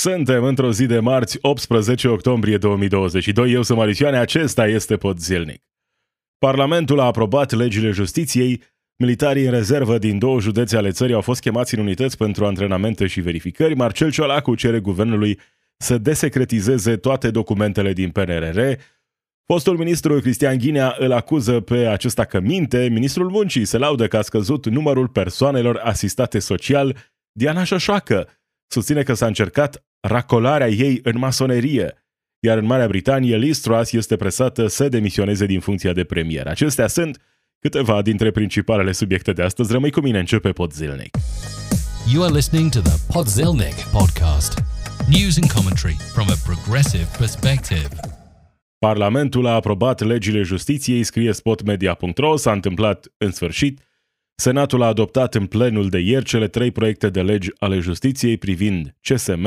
Suntem într-o zi de marți, 18 octombrie 2022. Eu sunt Marisioane, acesta este Pod Zilnic. Parlamentul a aprobat legile justiției, militarii în rezervă din două județe ale țării au fost chemați în unități pentru antrenamente și verificări. Marcel Ciolacu cere guvernului să desecretizeze toate documentele din PNRR. Fostul ministru Cristian Ghinea îl acuză pe acesta că minte. Ministrul Muncii se laudă că a scăzut numărul persoanelor asistate social. Diana Șoșoacă susține că s-a încercat racolarea ei în masonerie, iar în Marea Britanie Liz Truss este presată să demisioneze din funcția de premier. Acestea sunt câteva dintre principalele subiecte de astăzi. Rămâi cu mine, începe Podzilnic. You are listening to the Podzilnic podcast. News and commentary from a progressive perspective. Parlamentul a aprobat legile justiției, scrie spotmedia.ro, s-a întâmplat în sfârșit. Senatul a adoptat în plenul de ieri cele trei proiecte de legi ale justiției privind CSM,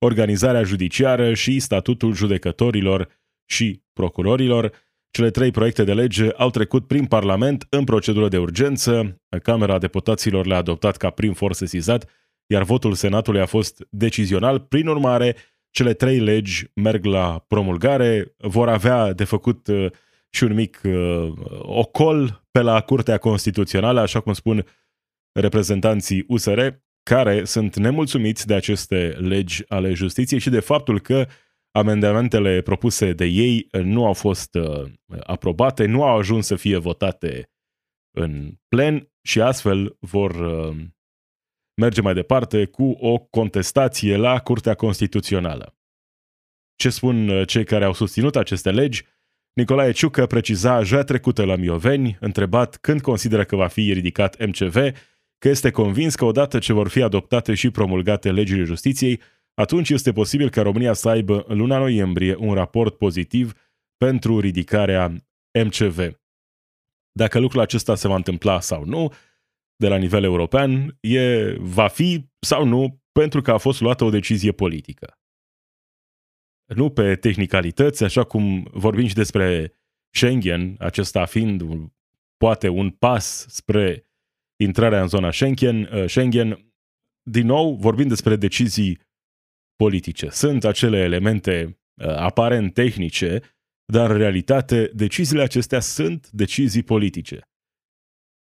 organizarea judiciară și statutul judecătorilor și procurorilor. Cele trei proiecte de lege au trecut prin Parlament în procedură de urgență. Camera Deputaților le-a adoptat ca prim for sesizat, iar votul Senatului a fost decizional. Prin urmare, cele trei legi merg la promulgare, vor avea de făcut uh, și un mic uh, ocol pe la Curtea Constituțională, așa cum spun reprezentanții USR, care sunt nemulțumiți de aceste legi ale justiției și de faptul că amendamentele propuse de ei nu au fost uh, aprobate, nu au ajuns să fie votate în plen și astfel vor uh, merge mai departe cu o contestație la Curtea Constituțională. Ce spun uh, cei care au susținut aceste legi? Nicolae Ciucă preciza joia trecută la Mioveni, întrebat când consideră că va fi ridicat MCV, că este convins că odată ce vor fi adoptate și promulgate legile justiției, atunci este posibil ca România să aibă în luna noiembrie un raport pozitiv pentru ridicarea MCV. Dacă lucrul acesta se va întâmpla sau nu, de la nivel european, e, va fi sau nu pentru că a fost luată o decizie politică. Nu pe tehnicalități, așa cum vorbim și despre Schengen, acesta fiind un, poate un pas spre intrarea în zona Schengen, uh, Schengen, din nou vorbim despre decizii politice. Sunt acele elemente uh, aparent tehnice, dar în realitate deciziile acestea sunt decizii politice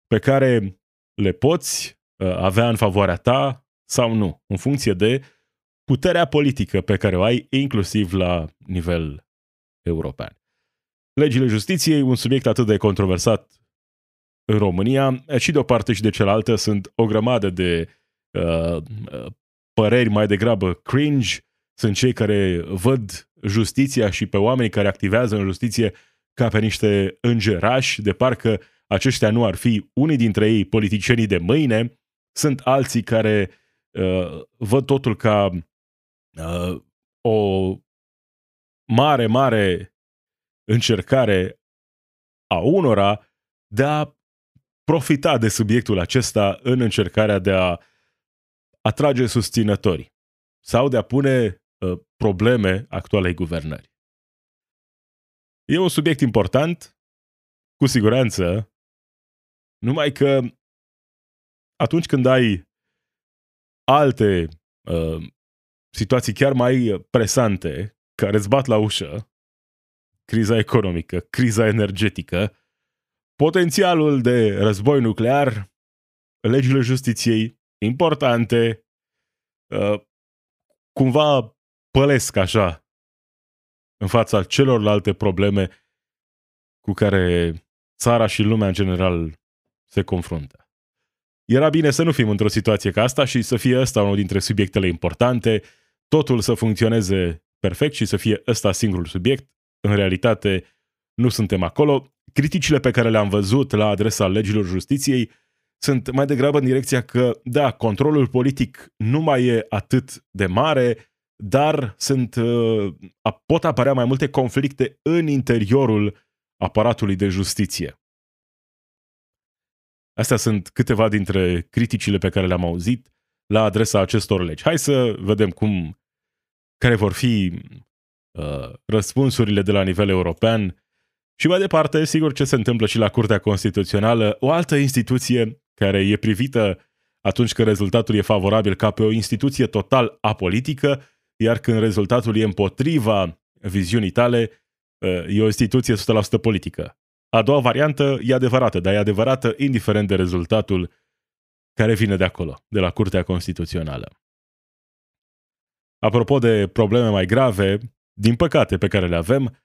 pe care le poți uh, avea în favoarea ta sau nu, în funcție de puterea politică pe care o ai, inclusiv la nivel european. Legile justiției, un subiect atât de controversat în România, și de o parte și de cealaltă sunt o grămadă de uh, uh, păreri mai degrabă cringe, sunt cei care văd justiția și pe oamenii care activează în justiție ca pe niște îngerași, de parcă aceștia nu ar fi unii dintre ei politicienii de mâine, sunt alții care uh, văd totul ca uh, o mare, mare încercare a unora de a profita de subiectul acesta în încercarea de a atrage susținători sau de a pune uh, probleme actualei guvernări. E un subiect important, cu siguranță, numai că atunci când ai alte uh, situații chiar mai presante care îți bat la ușă, criza economică, criza energetică, potențialul de război nuclear, legile justiției importante, uh, cumva pălesc așa în fața celorlalte probleme cu care țara și lumea în general se confruntă. Era bine să nu fim într-o situație ca asta și să fie ăsta unul dintre subiectele importante, totul să funcționeze perfect și să fie ăsta singurul subiect. În realitate, nu suntem acolo criticile pe care le-am văzut la adresa legilor justiției sunt mai degrabă în direcția că, da, controlul politic nu mai e atât de mare, dar sunt, uh, pot apărea mai multe conflicte în interiorul aparatului de justiție. Astea sunt câteva dintre criticile pe care le-am auzit la adresa acestor legi. Hai să vedem cum, care vor fi uh, răspunsurile de la nivel european și mai departe, sigur ce se întâmplă și la Curtea Constituțională, o altă instituție care e privită atunci când rezultatul e favorabil ca pe o instituție total apolitică, iar când rezultatul e împotriva viziunii tale, e o instituție 100% politică. A doua variantă e adevărată, dar e adevărată indiferent de rezultatul care vine de acolo, de la Curtea Constituțională. Apropo de probleme mai grave, din păcate pe care le avem,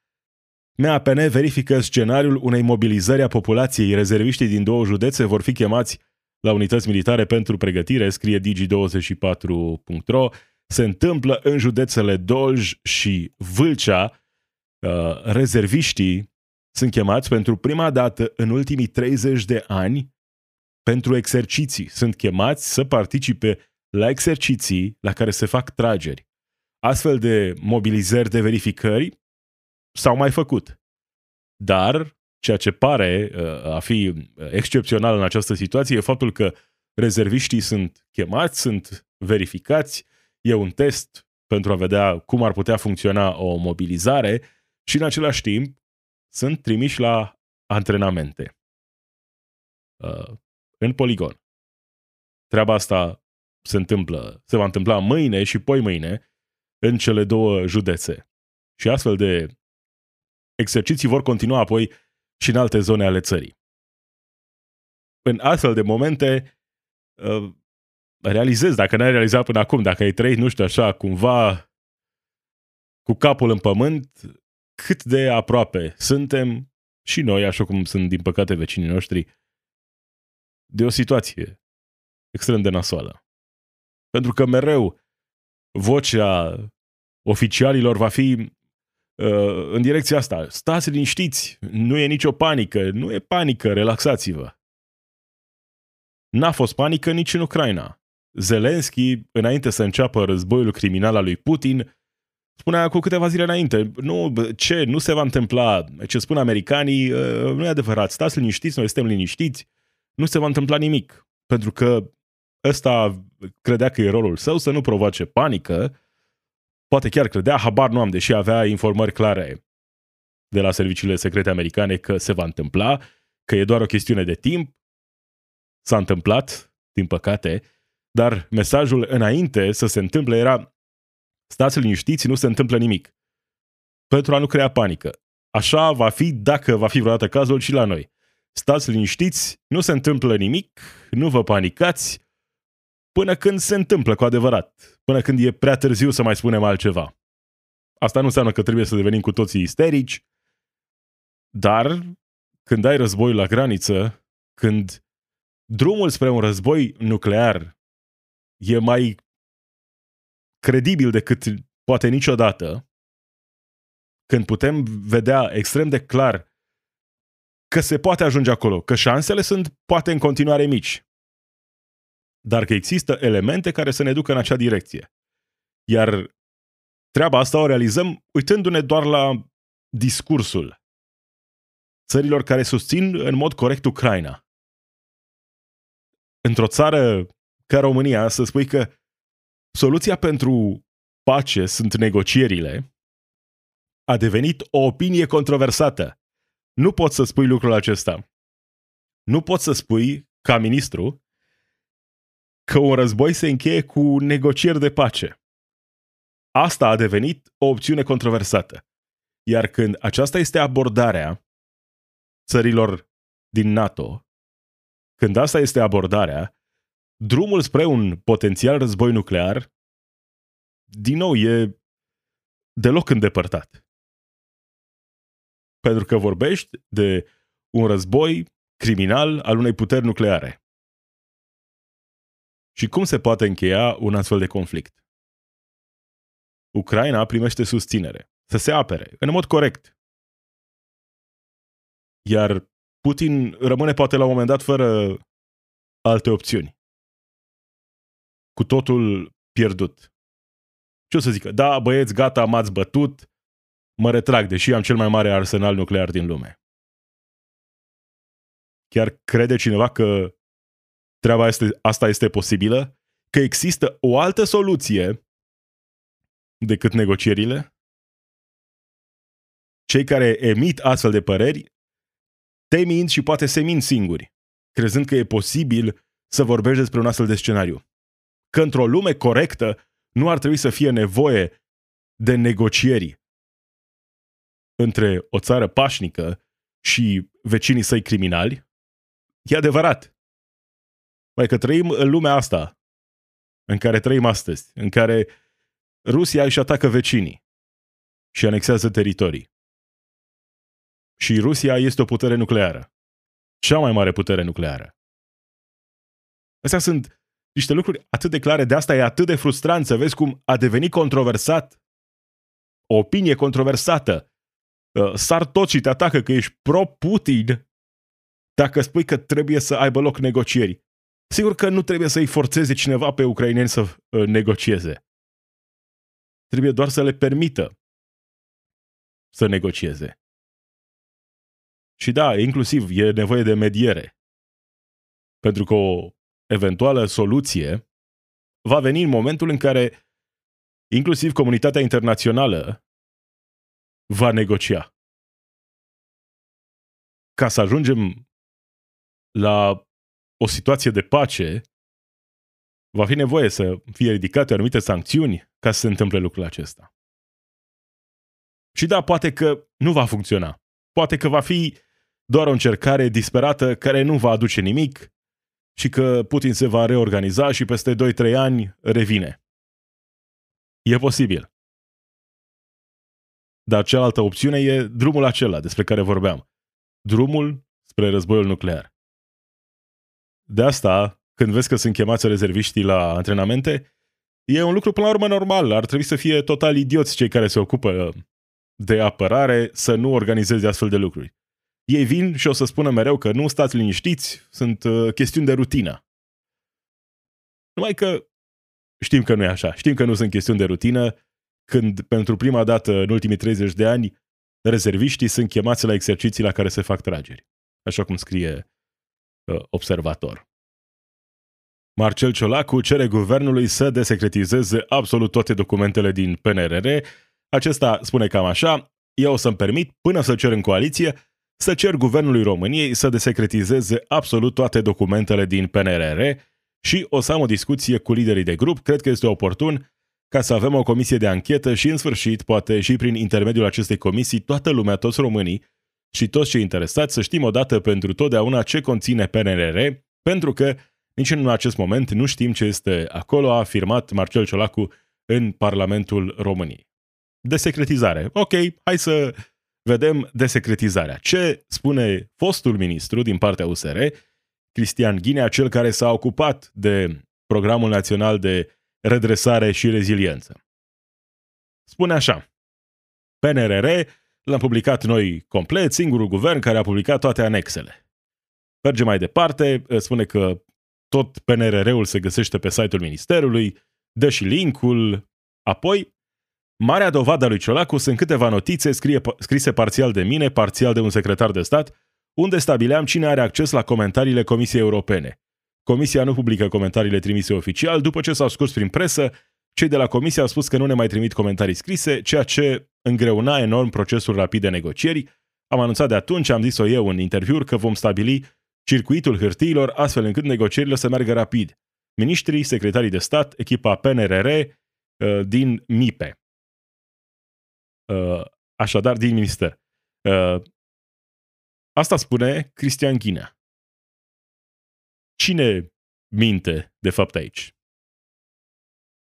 MAPN verifică scenariul unei mobilizări a populației. Rezerviștii din două județe vor fi chemați la unități militare pentru pregătire, scrie digi24.ro. Se întâmplă în județele Dolj și Vâlcea. Uh, rezerviștii sunt chemați pentru prima dată în ultimii 30 de ani pentru exerciții. Sunt chemați să participe la exerciții la care se fac trageri. Astfel de mobilizări de verificări s-au mai făcut. Dar ceea ce pare uh, a fi excepțional în această situație e faptul că rezerviștii sunt chemați, sunt verificați, e un test pentru a vedea cum ar putea funcționa o mobilizare și în același timp sunt trimiși la antrenamente uh, în poligon. Treaba asta se întâmplă, se va întâmpla mâine și poi mâine în cele două județe. Și astfel de exerciții vor continua apoi și în alte zone ale țării. În astfel de momente, uh, realizezi, dacă n-ai realizat până acum, dacă ai trăit, nu știu, așa, cumva cu capul în pământ, cât de aproape suntem și noi, așa cum sunt, din păcate, vecinii noștri, de o situație extrem de nasoală. Pentru că mereu vocea oficialilor va fi uh, în direcția asta. Stați liniștiți, nu e nicio panică, nu e panică, relaxați-vă. N-a fost panică nici în Ucraina. Zelenski, înainte să înceapă războiul criminal al lui Putin, spunea cu câteva zile înainte, nu, ce, nu se va întâmpla, ce spun americanii, uh, nu e adevărat, stați liniștiți, noi suntem liniștiți, nu se va întâmpla nimic. Pentru că ăsta credea că e rolul său să nu provoace panică, poate chiar credea, habar nu am, deși avea informări clare de la serviciile secrete americane că se va întâmpla, că e doar o chestiune de timp. S-a întâmplat, din păcate, dar mesajul înainte să se întâmple era stați liniștiți, nu se întâmplă nimic. Pentru a nu crea panică. Așa va fi dacă va fi vreodată cazul și la noi. Stați liniștiți, nu se întâmplă nimic, nu vă panicați, până când se întâmplă cu adevărat, până când e prea târziu să mai spunem altceva. Asta nu înseamnă că trebuie să devenim cu toții isterici, dar când ai război la graniță, când drumul spre un război nuclear e mai credibil decât poate niciodată, când putem vedea extrem de clar că se poate ajunge acolo, că șansele sunt poate în continuare mici, dar că există elemente care să ne ducă în acea direcție. Iar treaba asta o realizăm uitându-ne doar la discursul țărilor care susțin în mod corect Ucraina. Într-o țară ca România, să spui că soluția pentru pace sunt negocierile, a devenit o opinie controversată. Nu poți să spui lucrul acesta. Nu poți să spui, ca ministru, că un război se încheie cu negocieri de pace. Asta a devenit o opțiune controversată. Iar când aceasta este abordarea țărilor din NATO, când asta este abordarea, drumul spre un potențial război nuclear, din nou, e deloc îndepărtat. Pentru că vorbești de un război criminal al unei puteri nucleare. Și cum se poate încheia un astfel de conflict? Ucraina primește susținere, să se apere, în mod corect. Iar Putin rămâne poate la un moment dat fără alte opțiuni. Cu totul pierdut. Ce o să zică? Da, băieți, gata, m-ați bătut, mă retrag, deși am cel mai mare arsenal nuclear din lume. Chiar crede cineva că treaba este, asta este posibilă? Că există o altă soluție decât negocierile? Cei care emit astfel de păreri te mint și poate se mint singuri, crezând că e posibil să vorbești despre un astfel de scenariu. Că într-o lume corectă nu ar trebui să fie nevoie de negocieri între o țară pașnică și vecinii săi criminali, e adevărat. Mai că trăim în lumea asta, în care trăim astăzi, în care Rusia își atacă vecinii și anexează teritorii. Și Rusia este o putere nucleară. Cea mai mare putere nucleară. Astea sunt niște lucruri atât de clare, de asta e atât de frustrant să vezi cum a devenit controversat, o opinie controversată. Uh, sar tot și te atacă că ești pro-Putin dacă spui că trebuie să aibă loc negocieri. Sigur că nu trebuie să-i forțeze cineva pe ucraineni să uh, negocieze. Trebuie doar să le permită să negocieze. Și da, inclusiv e nevoie de mediere. Pentru că o eventuală soluție va veni în momentul în care inclusiv comunitatea internațională va negocia. Ca să ajungem la o situație de pace, va fi nevoie să fie ridicate anumite sancțiuni ca să se întâmple lucrul acesta. Și da, poate că nu va funcționa. Poate că va fi doar o încercare disperată care nu va aduce nimic și că Putin se va reorganiza și peste 2-3 ani revine. E posibil. Dar cealaltă opțiune e drumul acela despre care vorbeam. Drumul spre războiul nuclear. De asta, când vezi că sunt chemați rezerviștii la antrenamente, e un lucru până la urmă normal. Ar trebui să fie total idioți cei care se ocupă de apărare să nu organizeze astfel de lucruri. Ei vin și o să spună mereu că nu stați liniștiți, sunt uh, chestiuni de rutină. Numai că știm că nu e așa. Știm că nu sunt chestiuni de rutină când pentru prima dată în ultimii 30 de ani rezerviștii sunt chemați la exerciții la care se fac trageri. Așa cum scrie uh, observator. Marcel Ciolacu cere guvernului să desecretizeze absolut toate documentele din PNRR. Acesta spune cam așa, eu o să-mi permit, până să cer în coaliție, să cer guvernului României să desecretizeze absolut toate documentele din PNRR și o să am o discuție cu liderii de grup, cred că este oportun ca să avem o comisie de anchetă și în sfârșit, poate și prin intermediul acestei comisii, toată lumea, toți românii și toți cei interesați să știm odată pentru totdeauna ce conține PNRR, pentru că nici în acest moment nu știm ce este acolo, a afirmat Marcel Ciolacu în Parlamentul României. Desecretizare. Ok, hai să vedem desecretizarea. Ce spune fostul ministru din partea USR, Cristian Ghinea, cel care s-a ocupat de Programul Național de Redresare și Reziliență. Spune așa, PNRR l-am publicat noi complet, singurul guvern care a publicat toate anexele. Merge mai departe, spune că tot PNRR-ul se găsește pe site-ul Ministerului, dă și linkul, apoi Marea dovadă a lui Ciolacu sunt câteva notițe scrie, scrise parțial de mine, parțial de un secretar de stat, unde stabileam cine are acces la comentariile Comisiei Europene. Comisia nu publică comentariile trimise oficial, după ce s-au scurs prin presă, cei de la Comisie au spus că nu ne mai trimit comentarii scrise, ceea ce îngreuna enorm procesul rapid de negocieri. Am anunțat de atunci, am zis-o eu în interviuri, că vom stabili circuitul hârtiilor astfel încât negocierile să meargă rapid. Ministrii, secretarii de stat, echipa PNRR uh, din MIPE. Uh, așadar, din minister. Uh, asta spune Cristian Ghinea. Cine minte, de fapt, aici?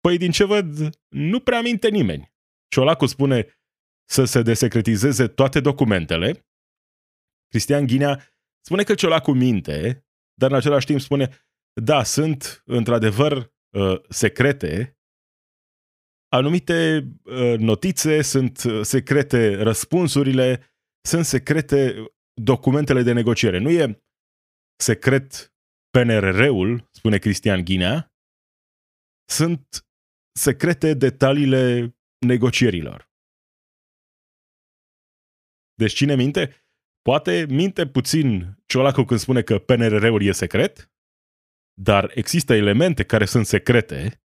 Păi, din ce văd, nu prea minte nimeni. Ciolacu spune să se desecretizeze toate documentele. Cristian Ghinea spune că Ciolacu minte, dar în același timp spune, da, sunt într-adevăr uh, secrete anumite uh, notițe sunt uh, secrete răspunsurile, sunt secrete documentele de negociere. Nu e secret PNRR-ul, spune Cristian Ghinea, sunt secrete detaliile negocierilor. Deci cine minte? Poate minte puțin Ciolacu când spune că PNRR-ul e secret, dar există elemente care sunt secrete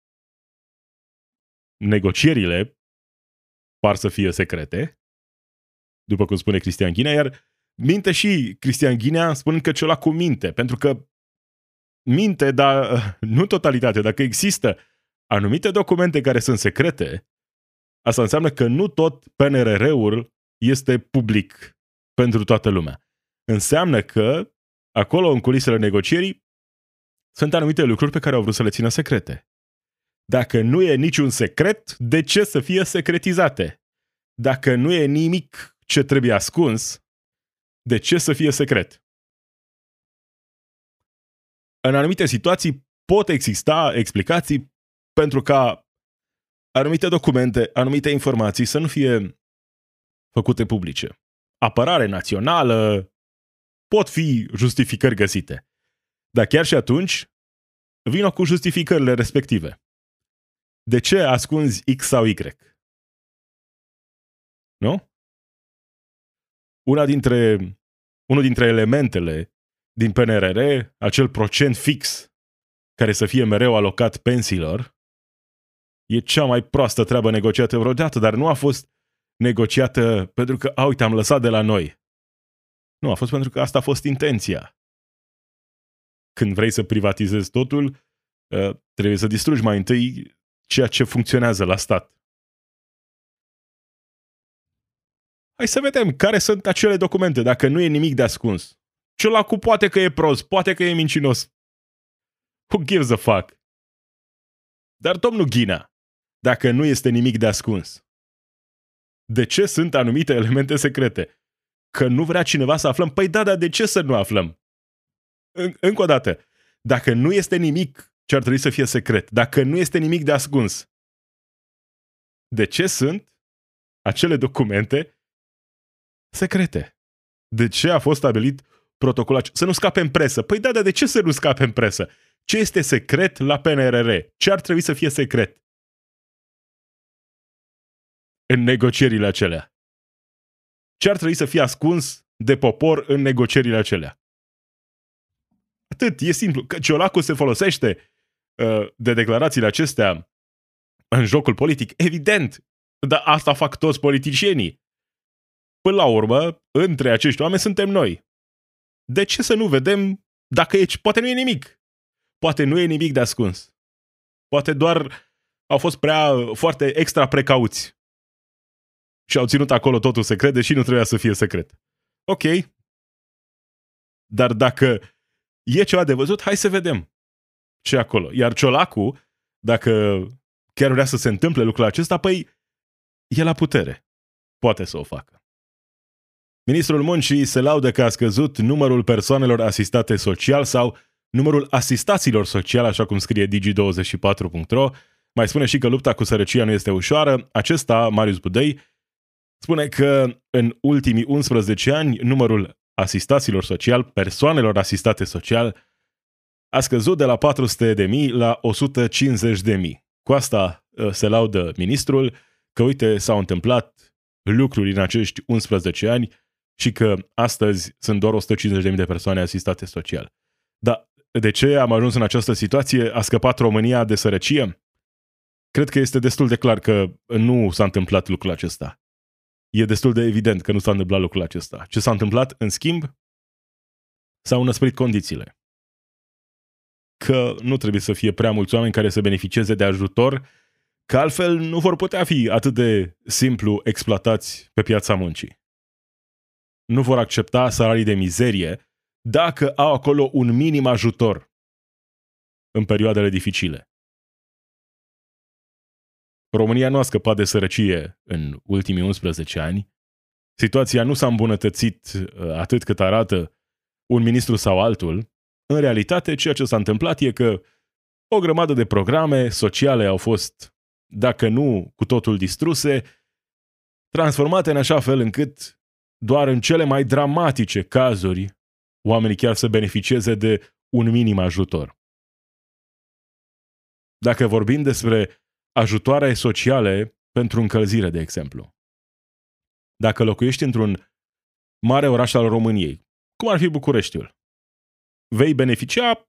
negocierile par să fie secrete, după cum spune Cristian Ghinea, iar minte și Cristian Ghinea spunând că ceva cu minte, pentru că minte, dar nu totalitate. Dacă există anumite documente care sunt secrete, asta înseamnă că nu tot PNRR-ul este public pentru toată lumea. Înseamnă că acolo, în culisele negocierii, sunt anumite lucruri pe care au vrut să le țină secrete. Dacă nu e niciun secret, de ce să fie secretizate? Dacă nu e nimic ce trebuie ascuns, de ce să fie secret? În anumite situații pot exista explicații pentru ca anumite documente, anumite informații să nu fie făcute publice. Apărare națională, pot fi justificări găsite. Dar chiar și atunci, vină cu justificările respective. De ce ascunzi X sau Y? Nu? Una dintre, unul dintre elementele din PNRR, acel procent fix care să fie mereu alocat pensiilor, e cea mai proastă treabă negociată vreodată, dar nu a fost negociată pentru că, a, uite, am lăsat de la noi. Nu, a fost pentru că asta a fost intenția. Când vrei să privatizezi totul, ă, trebuie să distrugi mai întâi ceea ce funcționează la stat. Hai să vedem care sunt acele documente, dacă nu e nimic de ascuns. Ciolacu poate că e prost, poate că e mincinos. Who gives a fuck? Dar domnul Ghina, dacă nu este nimic de ascuns, de ce sunt anumite elemente secrete? Că nu vrea cineva să aflăm? Păi da, dar de ce să nu aflăm? În- încă o dată, dacă nu este nimic ce ar trebui să fie secret, dacă nu este nimic de ascuns, de ce sunt acele documente secrete? De ce a fost stabilit protocolul Să nu scape în presă. Păi da, dar de ce să nu scape în presă? Ce este secret la PNRR? Ce ar trebui să fie secret? În negocierile acelea. Ce ar trebui să fie ascuns de popor în negocierile acelea? Atât, e simplu. Că Ciolacu se folosește uh, de declarațiile acestea în jocul politic. Evident, dar asta fac toți politicienii. Până la urmă, între acești oameni suntem noi de ce să nu vedem dacă e, poate nu e nimic. Poate nu e nimic de ascuns. Poate doar au fost prea foarte extra precauți. Și au ținut acolo totul secret, deși nu trebuia să fie secret. Ok. Dar dacă e ceva de văzut, hai să vedem ce acolo. Iar Ciolacu, dacă chiar vrea să se întâmple lucrul acesta, păi e la putere. Poate să o facă. Ministrul Muncii se laudă că a scăzut numărul persoanelor asistate social sau numărul asistaților social, așa cum scrie digi24.ro. Mai spune și că lupta cu sărăcia nu este ușoară. Acesta, Marius Budei, spune că în ultimii 11 ani numărul asistaților social, persoanelor asistate social, a scăzut de la 400 de mii la 150 de mii. Cu asta ă, se laudă ministrul că, uite, s-au întâmplat lucruri în acești 11 ani și că astăzi sunt doar 150.000 de persoane asistate social. Dar de ce am ajuns în această situație? A scăpat România de sărăcie? Cred că este destul de clar că nu s-a întâmplat lucrul acesta. E destul de evident că nu s-a întâmplat lucrul acesta. Ce s-a întâmplat, în schimb, s-au năsprit condițiile. Că nu trebuie să fie prea mulți oameni care să beneficieze de ajutor, că altfel nu vor putea fi atât de simplu exploatați pe piața muncii nu vor accepta salarii de mizerie dacă au acolo un minim ajutor în perioadele dificile. România nu a scăpat de sărăcie în ultimii 11 ani. Situația nu s-a îmbunătățit uh, atât cât arată un ministru sau altul. În realitate, ceea ce s-a întâmplat e că o grămadă de programe sociale au fost, dacă nu cu totul distruse, transformate în așa fel încât doar în cele mai dramatice cazuri oamenii chiar să beneficieze de un minim ajutor. Dacă vorbim despre ajutoare sociale pentru încălzire, de exemplu. Dacă locuiești într-un mare oraș al României, cum ar fi Bucureștiul, vei beneficia,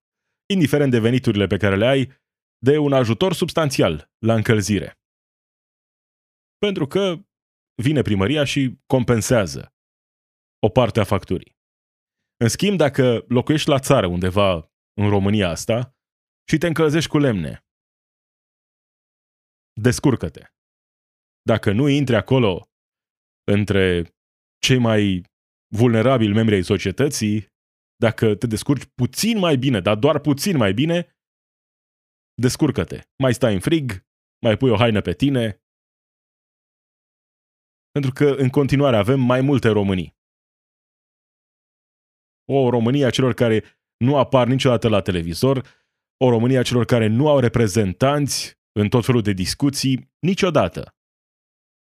indiferent de veniturile pe care le ai, de un ajutor substanțial la încălzire. Pentru că vine primăria și compensează o parte a facturii. În schimb, dacă locuiești la țară undeva în România asta și te încălzești cu lemne, descurcă-te. dacă nu intri acolo între cei mai vulnerabili membri ai societății, dacă te descurci puțin mai bine, dar doar puțin mai bine, descurcă-te. Mai stai în frig, mai pui o haină pe tine. Pentru că în continuare avem mai multe Românii. O Românie a celor care nu apar niciodată la televizor, o Românie a celor care nu au reprezentanți în tot felul de discuții, niciodată.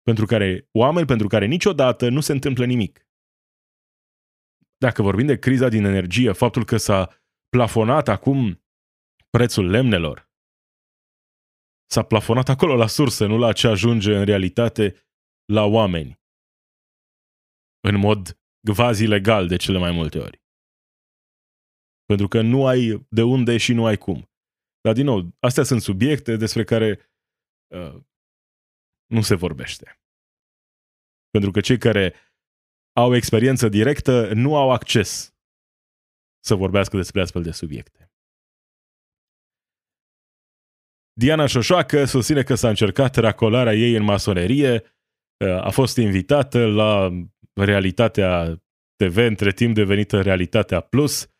Pentru care, oameni pentru care niciodată nu se întâmplă nimic. Dacă vorbim de criza din energie, faptul că s-a plafonat acum prețul lemnelor, s-a plafonat acolo la sursă, nu la ce ajunge în realitate la oameni. În mod quasi legal de cele mai multe ori. Pentru că nu ai de unde și nu ai cum. Dar, din nou, astea sunt subiecte despre care uh, nu se vorbește. Pentru că cei care au experiență directă nu au acces să vorbească despre astfel de subiecte. Diana Șoșoacă susține că s-a încercat racolarea ei în masonerie, uh, a fost invitată la realitatea TV, între timp devenită realitatea plus,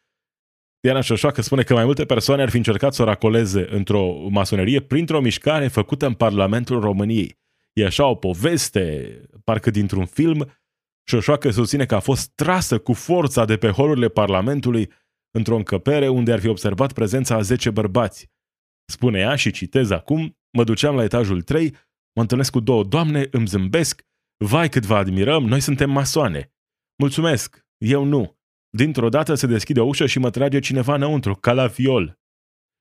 Diana Șoșoacă spune că mai multe persoane ar fi încercat să o racoleze într-o masonerie printr-o mișcare făcută în Parlamentul României. E așa o poveste, parcă dintr-un film. Șoșoacă susține că a fost trasă cu forța de pe holurile Parlamentului într-o încăpere unde ar fi observat prezența a 10 bărbați. Spune ea și citez acum, mă duceam la etajul 3, mă întâlnesc cu două doamne, îmi zâmbesc, vai cât vă admirăm, noi suntem masoane. Mulțumesc, eu nu. Dintr-o dată se deschide o ușă și mă trage cineva înăuntru, ca la viol.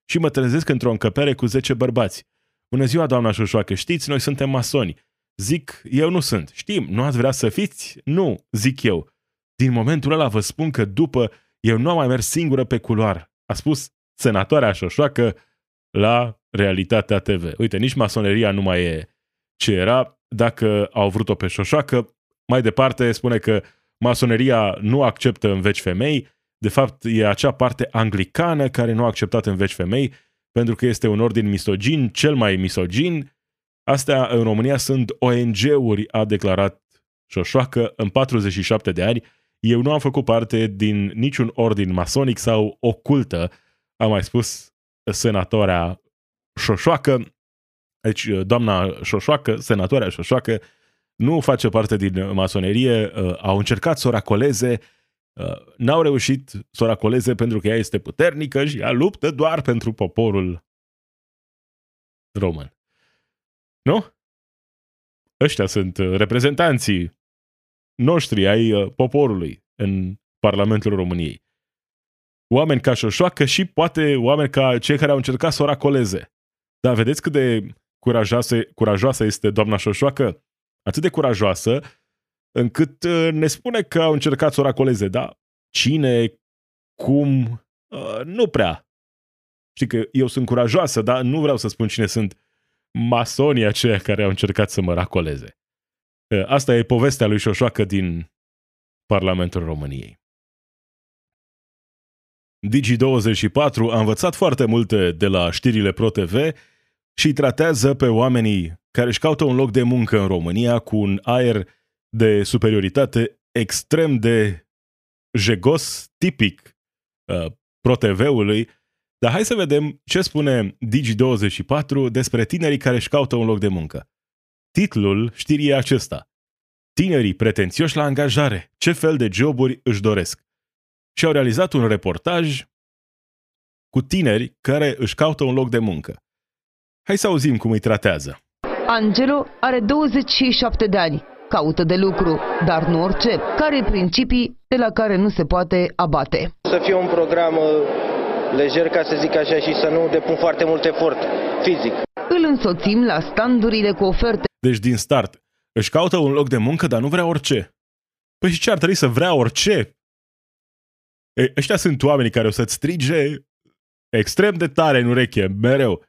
Și mă trezesc într-o încăpere cu 10 bărbați. Bună ziua, doamna Șușoacă, știți, noi suntem masoni. Zic, eu nu sunt. Știm, nu ați vrea să fiți? Nu, zic eu. Din momentul ăla vă spun că după eu nu am mai mers singură pe culoar. A spus senatoarea Șoșoacă la Realitatea TV. Uite, nici masoneria nu mai e ce era. Dacă au vrut-o pe Șoșoacă, mai departe spune că masoneria nu acceptă în veci femei, de fapt e acea parte anglicană care nu a acceptat în veci femei, pentru că este un ordin misogin, cel mai misogin. Astea în România sunt ONG-uri, a declarat Șoșoacă în 47 de ani. Eu nu am făcut parte din niciun ordin masonic sau ocultă, a mai spus senatoarea Șoșoacă. Deci, doamna Șoșoacă, senatoarea Șoșoacă, nu face parte din masonerie, uh, au încercat să o racoleze, uh, n-au reușit să o racoleze pentru că ea este puternică și ea luptă doar pentru poporul român. Nu? Ăștia sunt uh, reprezentanții noștri ai poporului în Parlamentul României. Oameni ca Șoșoacă și poate oameni ca cei care au încercat să o racoleze. Dar vedeți cât de curajoasă, curajoasă este doamna Șoșoacă? Atât de curajoasă, încât uh, ne spune că au încercat să o racoleze, dar cine, cum, uh, nu prea. Știi că eu sunt curajoasă, dar nu vreau să spun cine sunt masonii aceia care au încercat să mă racoleze. Uh, asta e povestea lui Șoșoacă din Parlamentul României. Digi24 a învățat foarte multe de la știrile ProTV și tratează pe oamenii care își caută un loc de muncă în România cu un aer de superioritate extrem de jegos, tipic uh, ProTV-ului. Dar hai să vedem ce spune Digi24 despre tinerii care își caută un loc de muncă. Titlul știrii e acesta. Tinerii pretențioși la angajare. Ce fel de joburi își doresc? Și au realizat un reportaj cu tineri care își caută un loc de muncă. Hai să auzim cum îi tratează. Angelo are 27 de ani, caută de lucru, dar nu orice, care principii de la care nu se poate abate. Să fie un program uh, lejer, ca să zic așa, și să nu depun foarte mult efort fizic. Îl însoțim la standurile cu oferte. Deci din start, își caută un loc de muncă, dar nu vrea orice. Păi și ce ar trebui să vrea orice? E, ăștia sunt oamenii care o să-ți strige extrem de tare în ureche, mereu.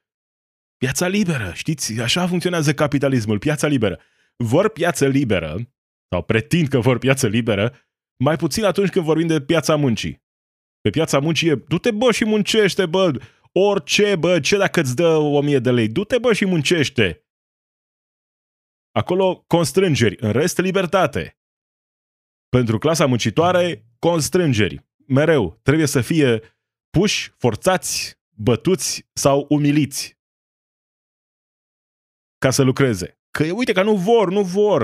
Piața liberă, știți, așa funcționează capitalismul, piața liberă. Vor piață liberă, sau pretind că vor piață liberă, mai puțin atunci când vorbim de piața muncii. Pe piața muncii e, du-te bă și muncește, bă, orice, bă, ce dacă îți dă o mie de lei, du-te bă și muncește. Acolo constrângeri, în rest libertate. Pentru clasa muncitoare, constrângeri. Mereu trebuie să fie puși, forțați, bătuți sau umiliți ca să lucreze. Că uite că nu vor, nu vor.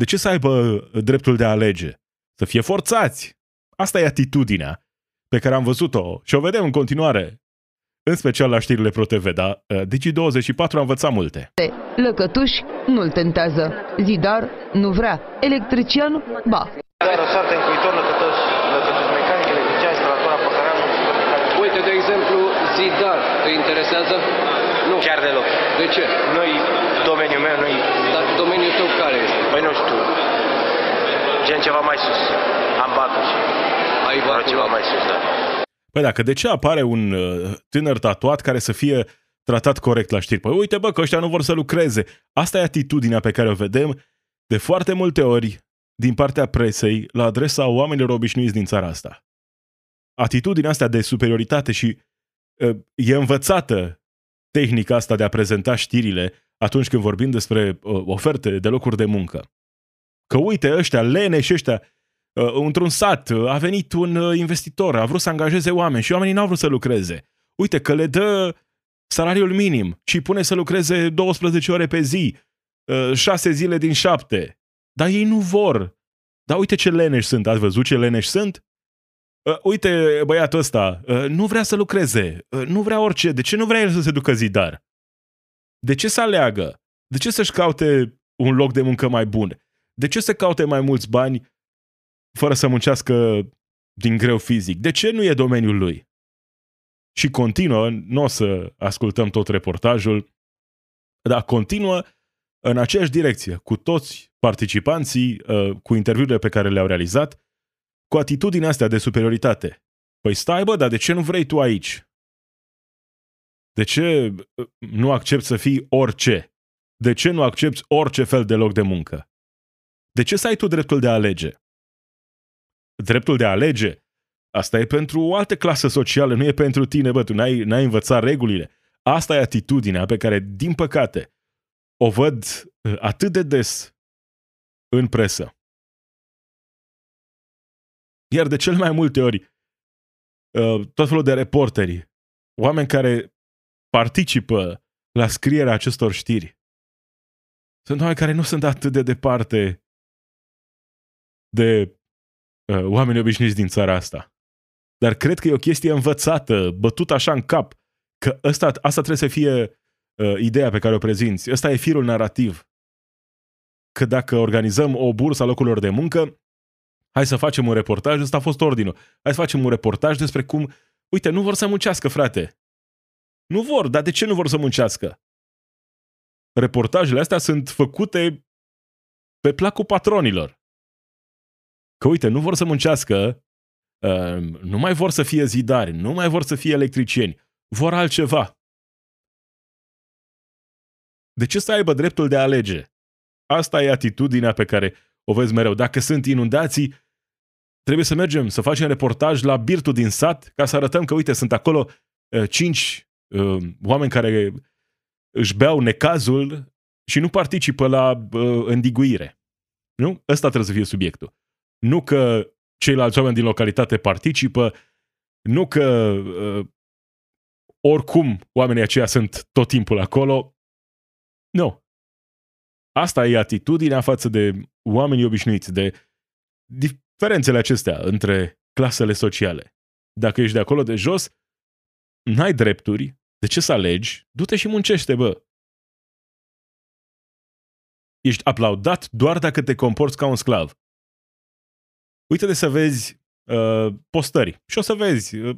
De ce să aibă dreptul de a alege? Să fie forțați. Asta e atitudinea pe care am văzut-o și o vedem în continuare în special la știrile ProTV, dar uh, Digi24 a învățat multe. Lăcătuș nu-l tentează, zidar nu vrea, electrician, ba. Dar răsarte în cuitor, lăcătuș, lăcătuș mecanic, electrician, instalator, apăcărean, Uite, de exemplu, zidar, te interesează? Nu chiar deloc. De ce? Nu-i domeniul meu, nu-i... Dar domeniul tău care este? Păi nu știu. Gen ceva mai sus. Am bacul și... Ai Vreau bacul ceva ăla. mai sus, da. Păi dacă de ce apare un uh, tânăr tatuat care să fie tratat corect la știri? Păi uite bă că ăștia nu vor să lucreze. Asta e atitudinea pe care o vedem de foarte multe ori din partea presei la adresa oamenilor obișnuiți din țara asta. Atitudinea asta de superioritate și uh, e învățată tehnica asta de a prezenta știrile atunci când vorbim despre uh, oferte de locuri de muncă. Că uite ăștia leneși ăștia uh, într-un sat uh, a venit un uh, investitor, a vrut să angajeze oameni și oamenii n-au vrut să lucreze. Uite că le dă salariul minim și îi pune să lucreze 12 ore pe zi, 6 zile din 7. Dar ei nu vor. Dar uite ce leneși sunt. Ați văzut ce leneși sunt? Uh, uite, băiatul ăsta, uh, nu vrea să lucreze, uh, nu vrea orice. De ce nu vrea el să se ducă zidar? De ce să aleagă? De ce să-și caute un loc de muncă mai bun? De ce să caute mai mulți bani fără să muncească din greu fizic? De ce nu e domeniul lui? Și continuă, nu o să ascultăm tot reportajul, dar continuă în aceeași direcție, cu toți participanții, uh, cu interviurile pe care le-au realizat, cu atitudinea astea de superioritate. Păi stai bă, dar de ce nu vrei tu aici? De ce uh, nu accepti să fii orice? De ce nu accepti orice fel de loc de muncă? De ce să ai tu dreptul de a alege? Dreptul de a alege? Asta e pentru o altă clasă socială, nu e pentru tine, bă, tu n-ai, n-ai învățat regulile. Asta e atitudinea pe care, din păcate, o văd uh, atât de des în presă. Iar de cel mai multe ori, uh, tot felul de reporteri, oameni care participă la scrierea acestor știri, sunt oameni care nu sunt atât de departe de uh, oameni obișnuiți din țara asta. Dar cred că e o chestie învățată, bătută așa în cap, că ăsta, asta trebuie să fie uh, ideea pe care o prezinți. Ăsta e firul narrativ. Că dacă organizăm o bursă a locurilor de muncă, hai să facem un reportaj, ăsta a fost ordinul. Hai să facem un reportaj despre cum, uite, nu vor să muncească, frate. Nu vor, dar de ce nu vor să muncească? Reportajele astea sunt făcute pe placul patronilor. Că uite, nu vor să muncească, uh, nu mai vor să fie zidari, nu mai vor să fie electricieni, vor altceva. De ce să aibă dreptul de a alege? Asta e atitudinea pe care o vezi mereu. Dacă sunt inundații, trebuie să mergem să facem reportaj la birtul din sat ca să arătăm că, uite, sunt acolo uh, cinci uh, oameni care își beau necazul și nu participă la uh, îndiguire. Nu? Ăsta trebuie să fie subiectul. Nu că ceilalți oameni din localitate participă, nu că uh, oricum oamenii aceia sunt tot timpul acolo. Nu. Asta e atitudinea față de oamenii obișnuiți, de diferențele acestea între clasele sociale. Dacă ești de acolo de jos, n-ai drepturi, de ce să alegi? Du-te și muncește, bă. Ești aplaudat doar dacă te comporți ca un sclav. Uite-te să vezi uh, postări și o să vezi uh,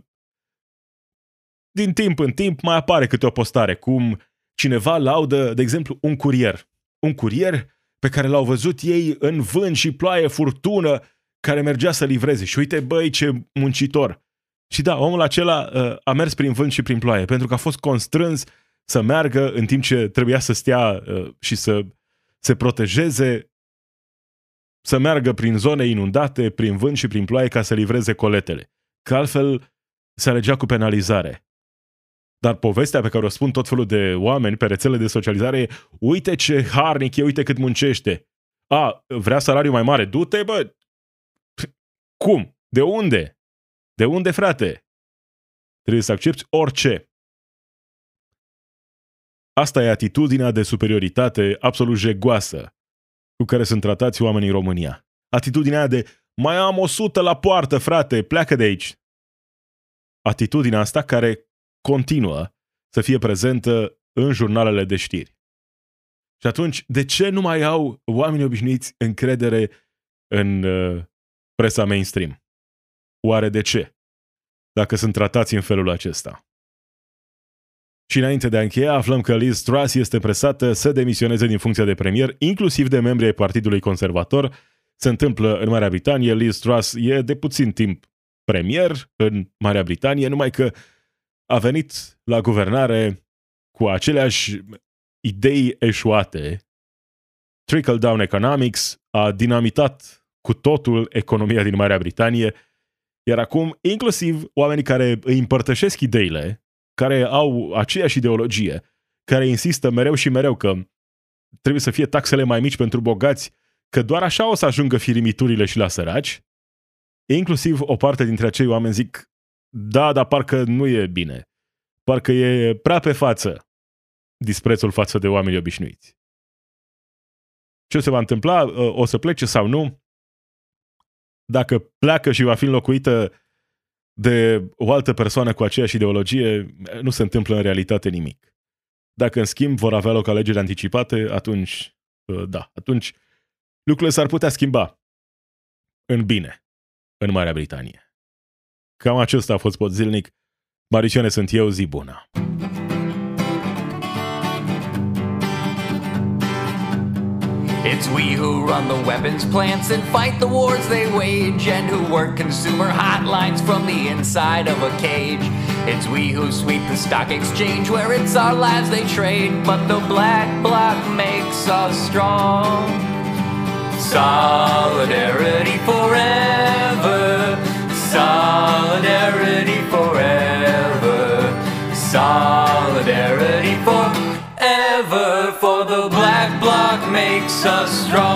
din timp în timp mai apare câte o postare, cum cineva laudă, de exemplu, un curier. Un curier pe care l-au văzut ei în vânt și ploaie, furtună, care mergea să livreze. Și uite, băi, ce muncitor. Și da, omul acela uh, a mers prin vânt și prin ploaie, pentru că a fost constrâns să meargă în timp ce trebuia să stea uh, și să se protejeze, să meargă prin zone inundate, prin vânt și prin ploaie ca să livreze coletele. Că altfel se alegea cu penalizare. Dar povestea pe care o spun tot felul de oameni pe rețele de socializare e uite ce harnic e, uite cât muncește. A, vrea salariu mai mare, du-te, bă! Cum? De unde? De unde, frate? Trebuie să accepti orice. Asta e atitudinea de superioritate absolut jegoasă cu care sunt tratați oamenii în România. Atitudinea de mai am o sută la poartă, frate, pleacă de aici. Atitudinea asta care continuă să fie prezentă în jurnalele de știri. Și atunci, de ce nu mai au oamenii obișnuiți încredere în uh, presa mainstream? Oare de ce? Dacă sunt tratați în felul acesta. Și înainte de a încheia, aflăm că Liz Truss este presată să demisioneze din funcția de premier, inclusiv de membri ai Partidului Conservator. Se întâmplă în Marea Britanie. Liz Truss e de puțin timp premier în Marea Britanie, numai că a venit la guvernare cu aceleași idei eșuate. Trickle-down economics a dinamitat cu totul economia din Marea Britanie, iar acum, inclusiv oamenii care îi împărtășesc ideile, care au aceeași ideologie, care insistă mereu și mereu că trebuie să fie taxele mai mici pentru bogați, că doar așa o să ajungă firimiturile și la săraci, inclusiv o parte dintre acei oameni zic, da, dar parcă nu e bine. Parcă e prea pe față disprețul față de oamenii obișnuiți. Ce se va întâmpla? O să plece sau nu? Dacă pleacă și va fi înlocuită de o altă persoană cu aceeași ideologie, nu se întâmplă în realitate nimic. Dacă, în schimb, vor avea loc alegeri anticipate, atunci, da, atunci lucrurile s-ar putea schimba în bine în Marea Britanie. Cam acesta a fost pot zilnic. Maricione sunt eu, zi bună! It's we who run the weapons plants and fight the wars they wage, and who work consumer hotlines from the inside of a cage. It's we who sweep the stock exchange where it's our lives they trade, but the black bloc makes us strong. Solidarity forever, solidarity Jesus strong.